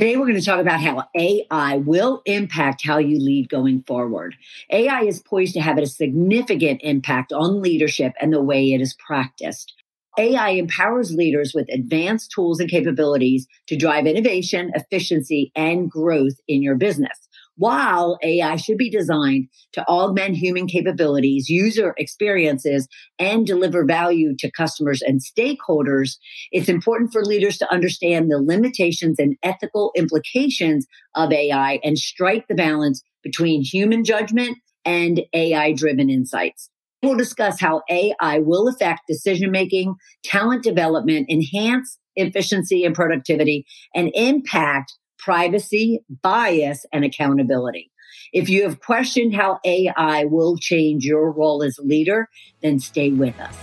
Today, we're going to talk about how AI will impact how you lead going forward. AI is poised to have a significant impact on leadership and the way it is practiced. AI empowers leaders with advanced tools and capabilities to drive innovation, efficiency, and growth in your business while AI should be designed to augment human capabilities, user experiences, and deliver value to customers and stakeholders, it's important for leaders to understand the limitations and ethical implications of AI and strike the balance between human judgment and AI driven insights. We'll discuss how AI will affect decision making, talent development, enhance efficiency and productivity, and impact privacy, bias, and accountability. If you have questioned how AI will change your role as a leader, then stay with us.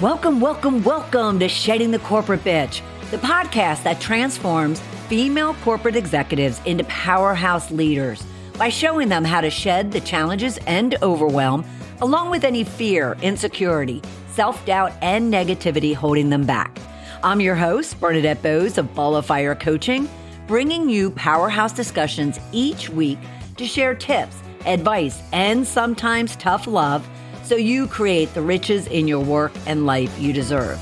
Welcome, welcome, welcome to Shedding the Corporate Bitch, the podcast that transforms female corporate executives into powerhouse leaders by showing them how to shed the challenges and overwhelm, along with any fear, insecurity, self doubt, and negativity holding them back. I'm your host, Bernadette Boas of Ball of Fire Coaching, bringing you powerhouse discussions each week to share tips, advice, and sometimes tough love so you create the riches in your work and life you deserve.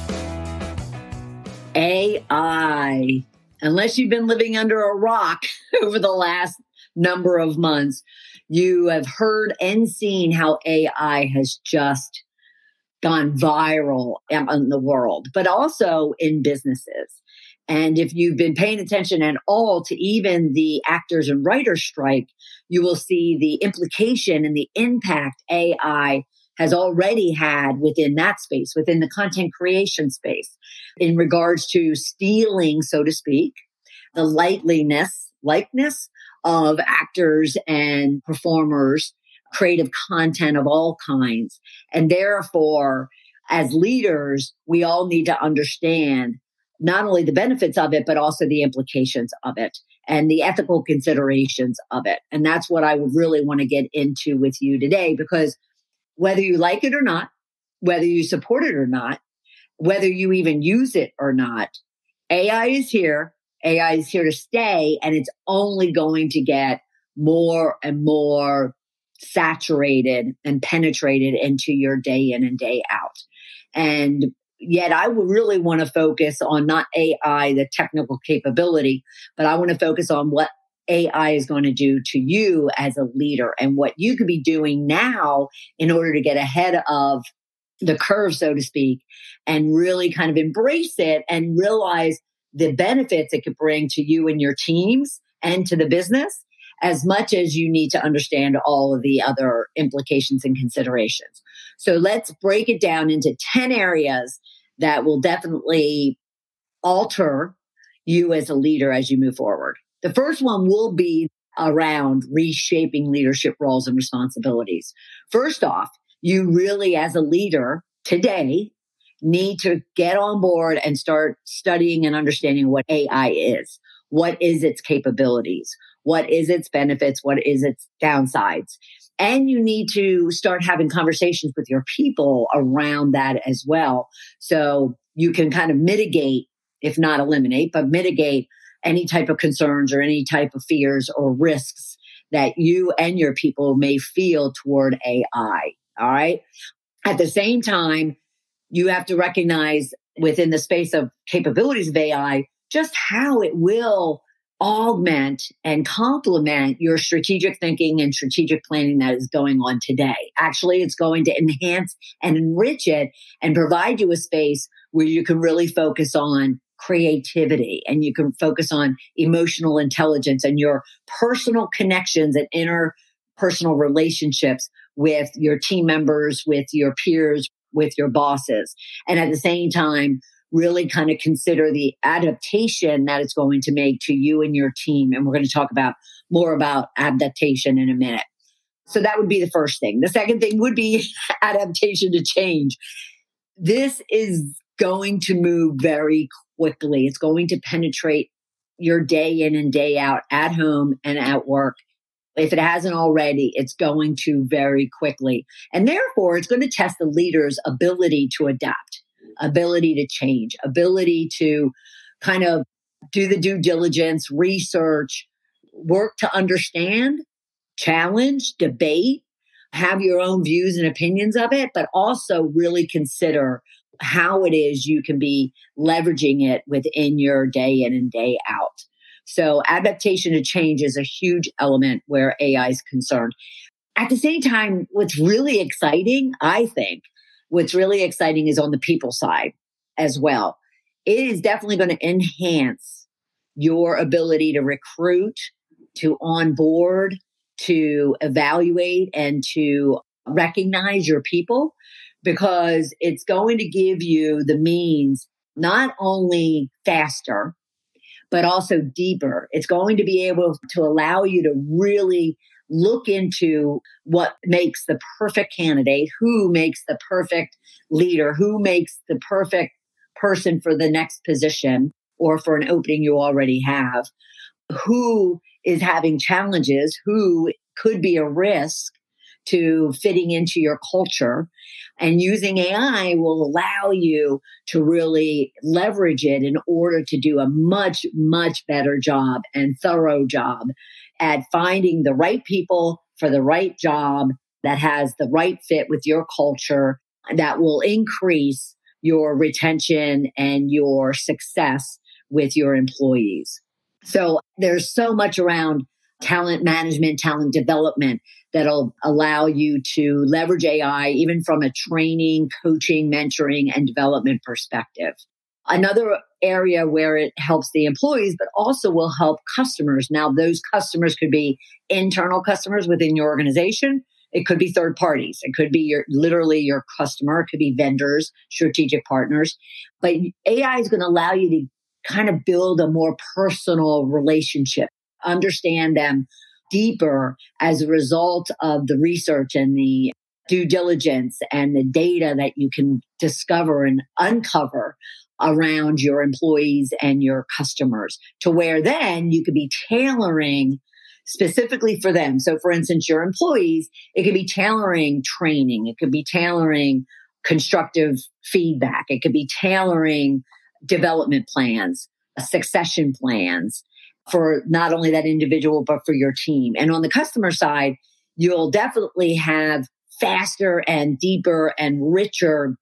AI. Unless you've been living under a rock over the last number of months, you have heard and seen how AI has just gone viral in the world, but also in businesses. And if you've been paying attention at all to even the actors and writers strike, you will see the implication and the impact AI has already had within that space, within the content creation space, in regards to stealing, so to speak, the lightliness, likeness of actors and performers creative content of all kinds. And therefore, as leaders, we all need to understand not only the benefits of it, but also the implications of it and the ethical considerations of it. And that's what I would really want to get into with you today, because whether you like it or not, whether you support it or not, whether you even use it or not, AI is here. AI is here to stay, and it's only going to get more and more saturated and penetrated into your day in and day out. And yet I would really want to focus on not AI, the technical capability, but I want to focus on what AI is going to do to you as a leader and what you could be doing now in order to get ahead of the curve, so to speak, and really kind of embrace it and realize the benefits it could bring to you and your teams and to the business as much as you need to understand all of the other implications and considerations. So let's break it down into 10 areas that will definitely alter you as a leader as you move forward. The first one will be around reshaping leadership roles and responsibilities. First off, you really, as a leader today, need to get on board and start studying and understanding what AI is. What is its capabilities? What is its benefits? What is its downsides? And you need to start having conversations with your people around that as well. So you can kind of mitigate, if not eliminate, but mitigate any type of concerns or any type of fears or risks that you and your people may feel toward AI. All right. At the same time, you have to recognize within the space of capabilities of AI just how it will augment and complement your strategic thinking and strategic planning that is going on today. Actually, it's going to enhance and enrich it and provide you a space where you can really focus on creativity and you can focus on emotional intelligence and your personal connections and interpersonal relationships with your team members, with your peers, with your bosses. And at the same time, really kind of consider the adaptation that it's going to make to you and your team. And we're going to talk about more about adaptation in a minute. So that would be the first thing. The second thing would be adaptation to change. This is going to move very quickly. It's going to penetrate your day in and day out at home and at work. If it hasn't already, it's going to very quickly. And therefore, it's going to test the leader's ability to adapt ability to change, ability to kind of do the due diligence, research, work to understand, challenge, debate, have your own views and opinions of it, but also really consider how it is you can be leveraging it within your day in and day out. So adaptation to change is a huge element where AI is concerned. At the same time, what's really exciting, I think, what's really exciting is on the people side as well. It is definitely going to enhance your ability to recruit, to onboard, to evaluate, and to recognize your people because it's going to give you the means not only faster, but also deeper. It's going to be able to allow you to really look into what makes the perfect candidate, who makes the perfect leader, who makes the perfect person for the next position or for an opening you already have, who is having challenges, who could be a risk to fitting into your culture. And using AI will allow you to really leverage it in order to do a much, much better job and thorough job at finding the right people for the right job that has the right fit with your culture that will increase your retention and your success with your employees. So there's so much around talent management, talent development that'll allow you to leverage AI even from a training, coaching, mentoring, and development perspective. Another area where it helps the employees, but also will help customers. Now, those customers could be internal customers within your organization. It could be third parties. It could be your literally your customer. It could be vendors, strategic partners. But AI is going to allow you to kind of build a more personal relationship, understand them deeper as a result of the research and the due diligence and the data that you can discover and uncover around your employees and your customers to where then you could be tailoring specifically for them. So for instance, your employees, it could be tailoring training. It could be tailoring constructive feedback. It could be tailoring development plans, succession plans for not only that individual, but for your team. And on the customer side, you'll definitely have faster and deeper and richer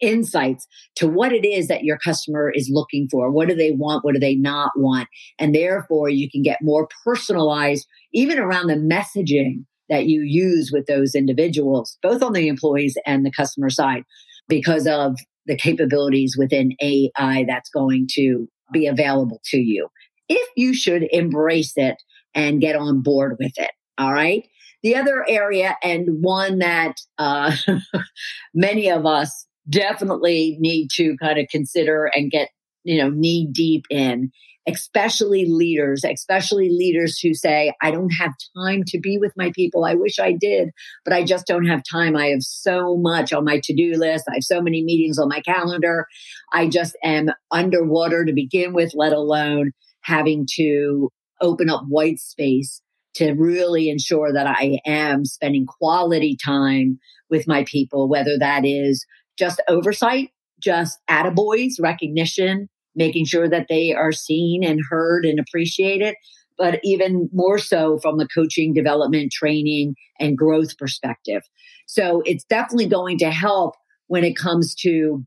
insights to what it is that your customer is looking for. What do they want? What do they not want? And therefore you can get more personalized even around the messaging that you use with those individuals, both on the employees and the customer side because of the capabilities within AI that's going to be available to you. If you should embrace it and get on board with it. All right. The other area and one that uh, many of us definitely need to kind of consider and get, you know, knee deep in especially leaders, especially leaders who say, I don't have time to be with my people. I wish I did, but I just don't have time. I have so much on my to do list. I have so many meetings on my calendar. I just am underwater to begin with, let alone having to open up white space to really ensure that I am spending quality time with my people, whether that is just oversight, just attaboys, recognition, making sure that they are seen and heard and appreciated, but even more so from the coaching, development, training, and growth perspective. So it's definitely going to help when it comes to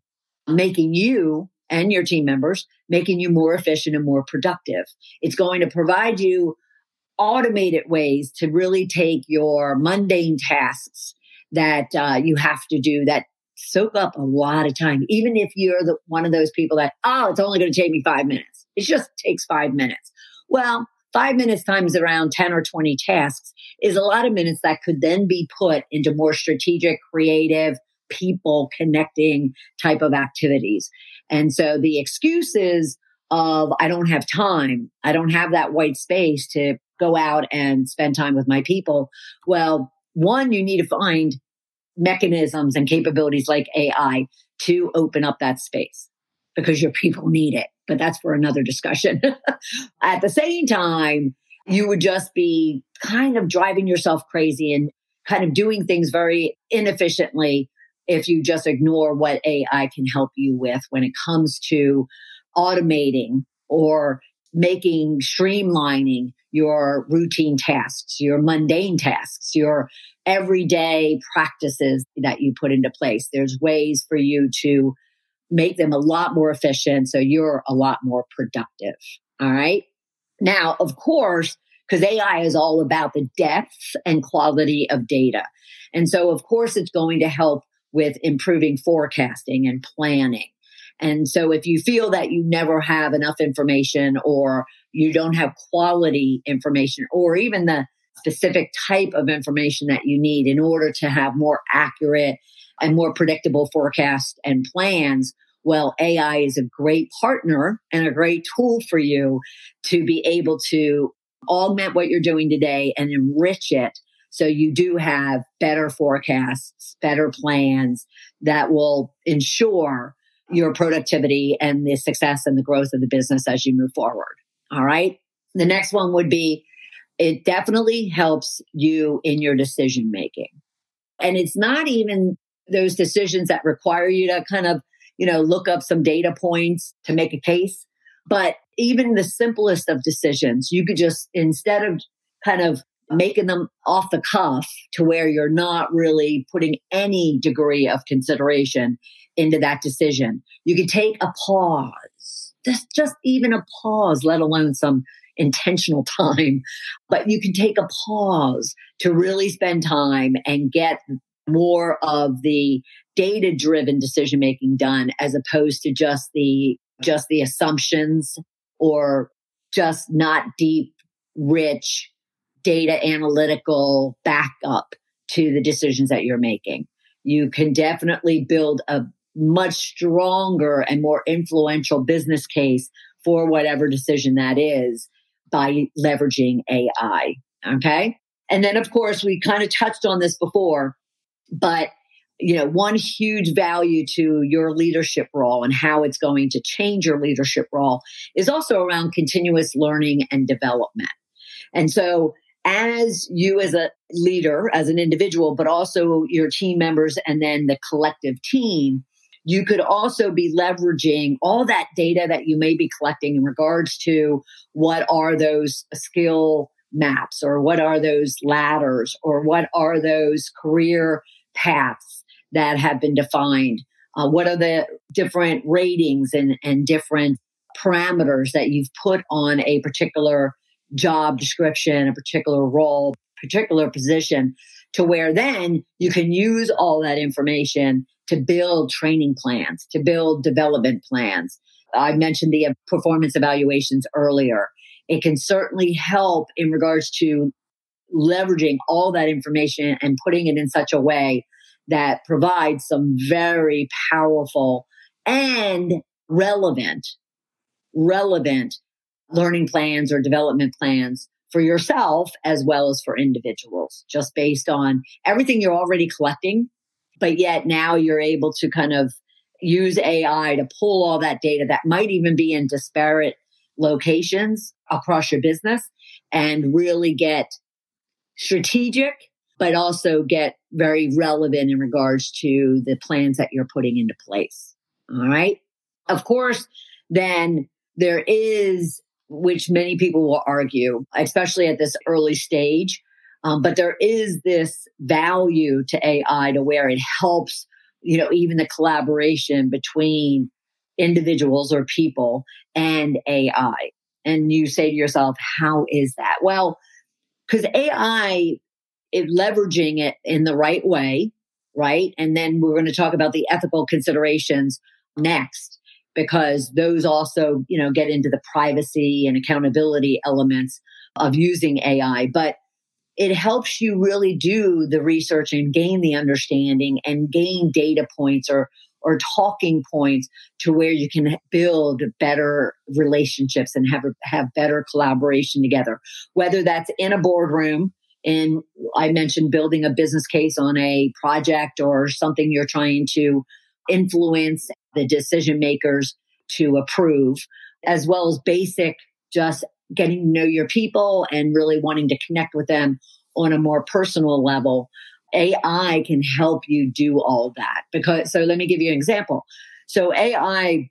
making you and your team members, making you more efficient and more productive. It's going to provide you automated ways to really take your mundane tasks that uh, you have to do that soak up a lot of time. Even if you're the one of those people that, oh, it's only going to take me five minutes. It just takes five minutes. Well, five minutes times around 10 or 20 tasks is a lot of minutes that could then be put into more strategic, creative, people connecting type of activities. And so the excuses of I don't have time, I don't have that white space to go out and spend time with my people. Well, one, you need to find mechanisms and capabilities like AI to open up that space because your people need it. But that's for another discussion. At the same time, you would just be kind of driving yourself crazy and kind of doing things very inefficiently if you just ignore what AI can help you with when it comes to automating or making streamlining your routine tasks, your mundane tasks, your everyday practices that you put into place. There's ways for you to make them a lot more efficient so you're a lot more productive. All right. Now, of course, because AI is all about the depth and quality of data. And so, of course, it's going to help with improving forecasting and planning. And so if you feel that you never have enough information or you don't have quality information or even the specific type of information that you need in order to have more accurate and more predictable forecasts and plans, well, AI is a great partner and a great tool for you to be able to augment what you're doing today and enrich it. So you do have better forecasts, better plans that will ensure your productivity and the success and the growth of the business as you move forward. All right. The next one would be it definitely helps you in your decision making. And it's not even those decisions that require you to kind of, you know, look up some data points to make a case. But even the simplest of decisions, you could just, instead of kind of making them off the cuff to where you're not really putting any degree of consideration into that decision. You can take a pause, just, just even a pause, let alone some intentional time, but you can take a pause to really spend time and get more of the data driven decision making done as opposed to just the just the assumptions or just not deep rich data analytical backup to the decisions that you're making. You can definitely build a much stronger and more influential business case for whatever decision that is by leveraging AI. Okay. And then, of course, we kind of touched on this before, but you know, one huge value to your leadership role and how it's going to change your leadership role is also around continuous learning and development. And so as you as a leader, as an individual, but also your team members and then the collective team, you could also be leveraging all that data that you may be collecting in regards to what are those skill maps or what are those ladders or what are those career paths that have been defined. Uh, what are the different ratings and, and different parameters that you've put on a particular job description, a particular role, particular position to where then you can use all that information to build training plans, to build development plans. I mentioned the performance evaluations earlier. It can certainly help in regards to leveraging all that information and putting it in such a way that provides some very powerful and relevant, relevant learning plans or development plans for yourself as well as for individuals, just based on everything you're already collecting. But yet now you're able to kind of use AI to pull all that data that might even be in disparate locations across your business and really get strategic, but also get very relevant in regards to the plans that you're putting into place. All right. Of course, then there is which many people will argue, especially at this early stage. Um, but there is this value to AI to where it helps, you know, even the collaboration between individuals or people and AI. And you say to yourself, how is that? Well, because AI is leveraging it in the right way, right? And then we're going to talk about the ethical considerations next because those also, you know, get into the privacy and accountability elements of using AI. But it helps you really do the research and gain the understanding and gain data points or or talking points to where you can build better relationships and have have better collaboration together. Whether that's in a boardroom and I mentioned building a business case on a project or something you're trying to influence the decision makers to approve, as well as basic just getting to know your people and really wanting to connect with them on a more personal level. AI can help you do all that because, so let me give you an example. So AI,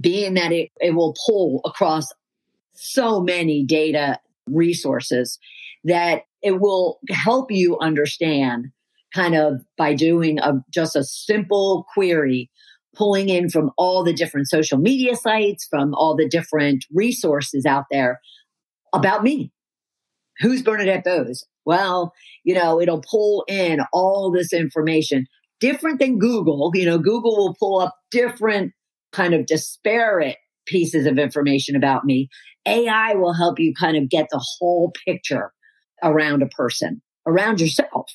being that it, it will pull across so many data resources that it will help you understand kind of by doing a, just a simple query, pulling in from all the different social media sites, from all the different resources out there about me. Who's Bernadette Boas? Well, you know, it'll pull in all this information different than Google. You know, Google will pull up different kind of disparate pieces of information about me. AI will help you kind of get the whole picture around a person, around yourself.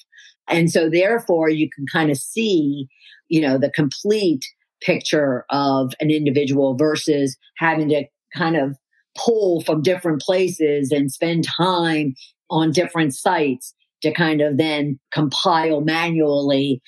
And so therefore you can kind of see, you know, the complete picture of an individual versus having to kind of pull from different places and spend time on different sites to kind of then compile manually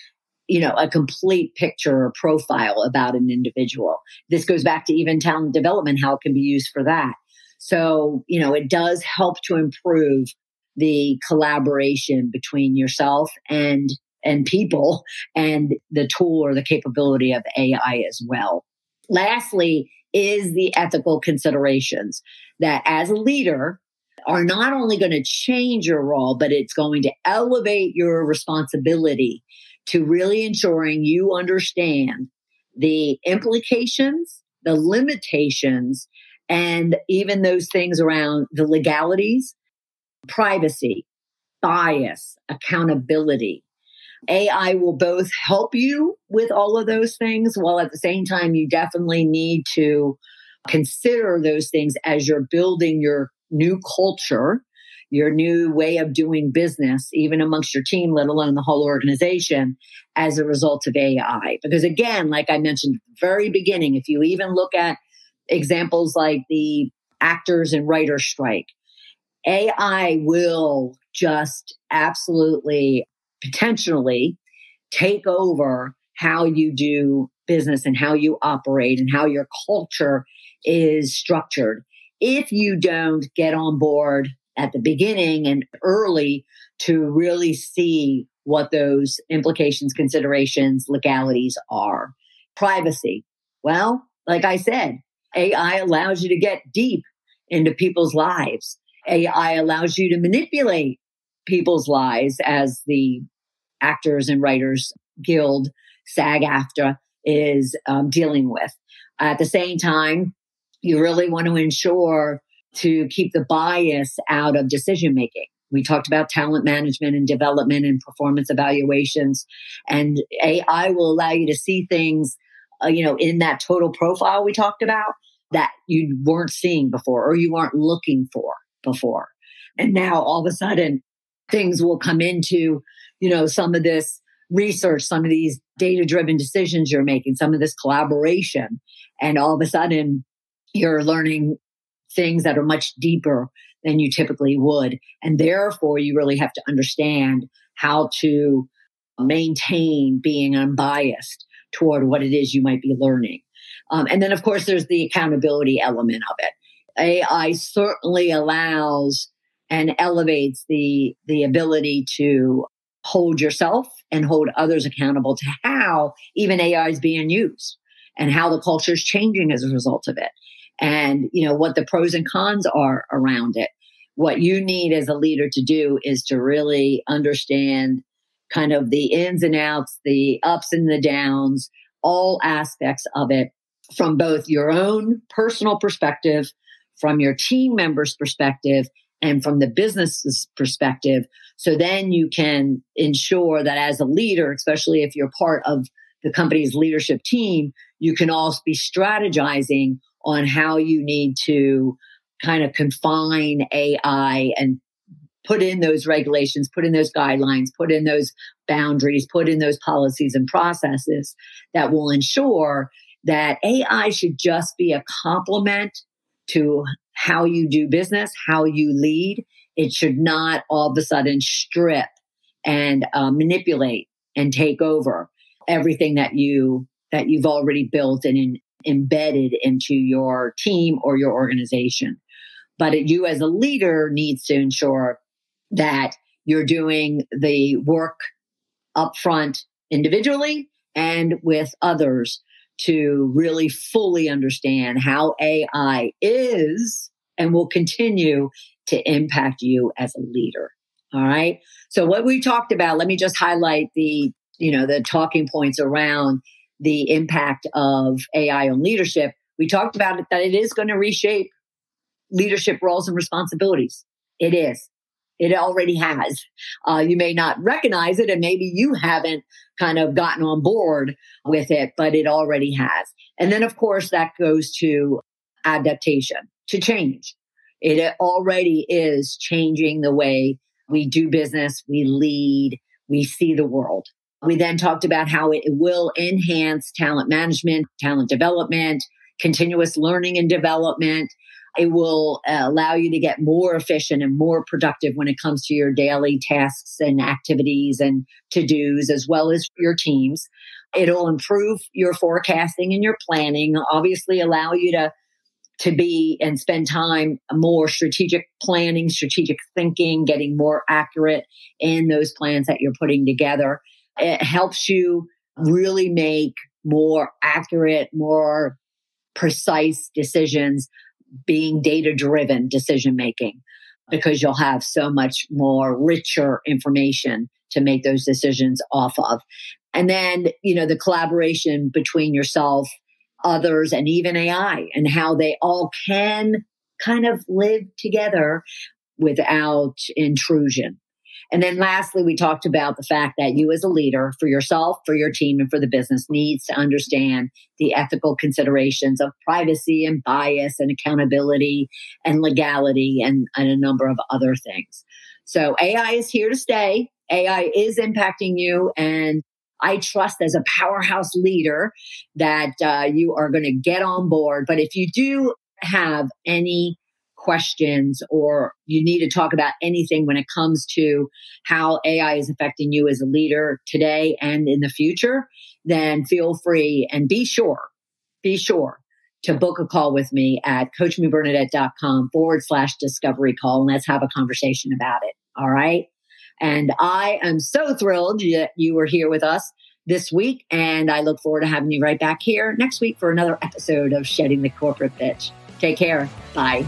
you know a complete picture or profile about an individual. This goes back to even talent development how it can be used for that. So you know it does help to improve the collaboration between yourself and and people and the tool or the capability of AI as well. Lastly, is the ethical considerations that as a leader are not only going to change your role, but it's going to elevate your responsibility to really ensuring you understand the implications, the limitations, and even those things around the legalities privacy, bias, accountability. AI will both help you with all of those things, while at the same time, you definitely need to consider those things as you're building your new culture, your new way of doing business, even amongst your team, let alone the whole organization, as a result of AI. Because again, like I mentioned at the very beginning, if you even look at examples like the actors and writers strike, AI will just absolutely potentially take over how you do business and how you operate and how your culture is structured. If you don't get on board at the beginning and early to really see what those implications, considerations, legalities are. Privacy. Well, like I said, AI allows you to get deep into people's lives. AI allows you to manipulate people's lives as the Actors and Writers Guild, SAG AFTRA, is um, dealing with. At the same time, you really want to ensure to keep the bias out of decision making. We talked about talent management and development and performance evaluations, and AI will allow you to see things, uh, you know, in that total profile we talked about that you weren't seeing before or you weren't looking for before. And now all of a sudden things will come into, you know, some of this research, some of these data driven decisions you're making, some of this collaboration. And all of a sudden you're learning things that are much deeper than you typically would. And therefore you really have to understand how to maintain being unbiased toward what it is you might be learning. Um, and then, of course, there's the accountability element of it. AI certainly allows and elevates the the ability to hold yourself and hold others accountable to how even AI is being used and how the culture is changing as a result of it. And you know what the pros and cons are around it. What you need as a leader to do is to really understand kind of the ins and outs the ups and the downs all aspects of it from both your own personal perspective from your team members' perspective and from the business's perspective. So then you can ensure that as a leader, especially if you're part of the company's leadership team, you can also be strategizing on how you need to kind of confine AI and put in those regulations, put in those guidelines, put in those boundaries, put in those policies and processes that will ensure that AI should just be a complement to how you do business, how you lead. It should not all of a sudden strip and uh, manipulate and take over everything that you that you've already built and in, embedded into your team or your organization. But it, you as a leader needs to ensure that you're doing the work upfront individually and with others to really fully understand how AI is and will continue to impact you as a leader. All right. So what we talked about, let me just highlight the, you know, the talking points around the impact of AI on leadership. We talked about it that it is going to reshape leadership roles and responsibilities. It is. It already has. Uh, you may not recognize it, and maybe you haven't kind of gotten on board with it, but it already has. And then, of course, that goes to adaptation, to change. It already is changing the way we do business, we lead, we see the world. We then talked about how it will enhance talent management, talent development, continuous learning and development. It will uh, allow you to get more efficient and more productive when it comes to your daily tasks and activities and to dos, as well as your teams. It'll improve your forecasting and your planning, obviously, allow you to to be and spend time more strategic planning, strategic thinking, getting more accurate in those plans that you're putting together. It helps you really make more accurate, more precise decisions being data driven decision making because you'll have so much more richer information to make those decisions off of. And then, you know, the collaboration between yourself, others, and even AI and how they all can kind of live together without intrusion. And then lastly, we talked about the fact that you as a leader for yourself, for your team, and for the business needs to understand the ethical considerations of privacy and bias and accountability and legality and, and a number of other things. So AI is here to stay. AI is impacting you and I trust as a powerhouse leader that uh, you are going to get on board. But if you do have any questions or you need to talk about anything when it comes to how AI is affecting you as a leader today and in the future, then feel free and be sure, be sure to book a call with me at coachmebernadette.com forward slash discovery call and let's have a conversation about it. All right. And I am so thrilled that you were here with us this week. And I look forward to having you right back here next week for another episode of Shedding the Corporate Bitch. Take care. Bye.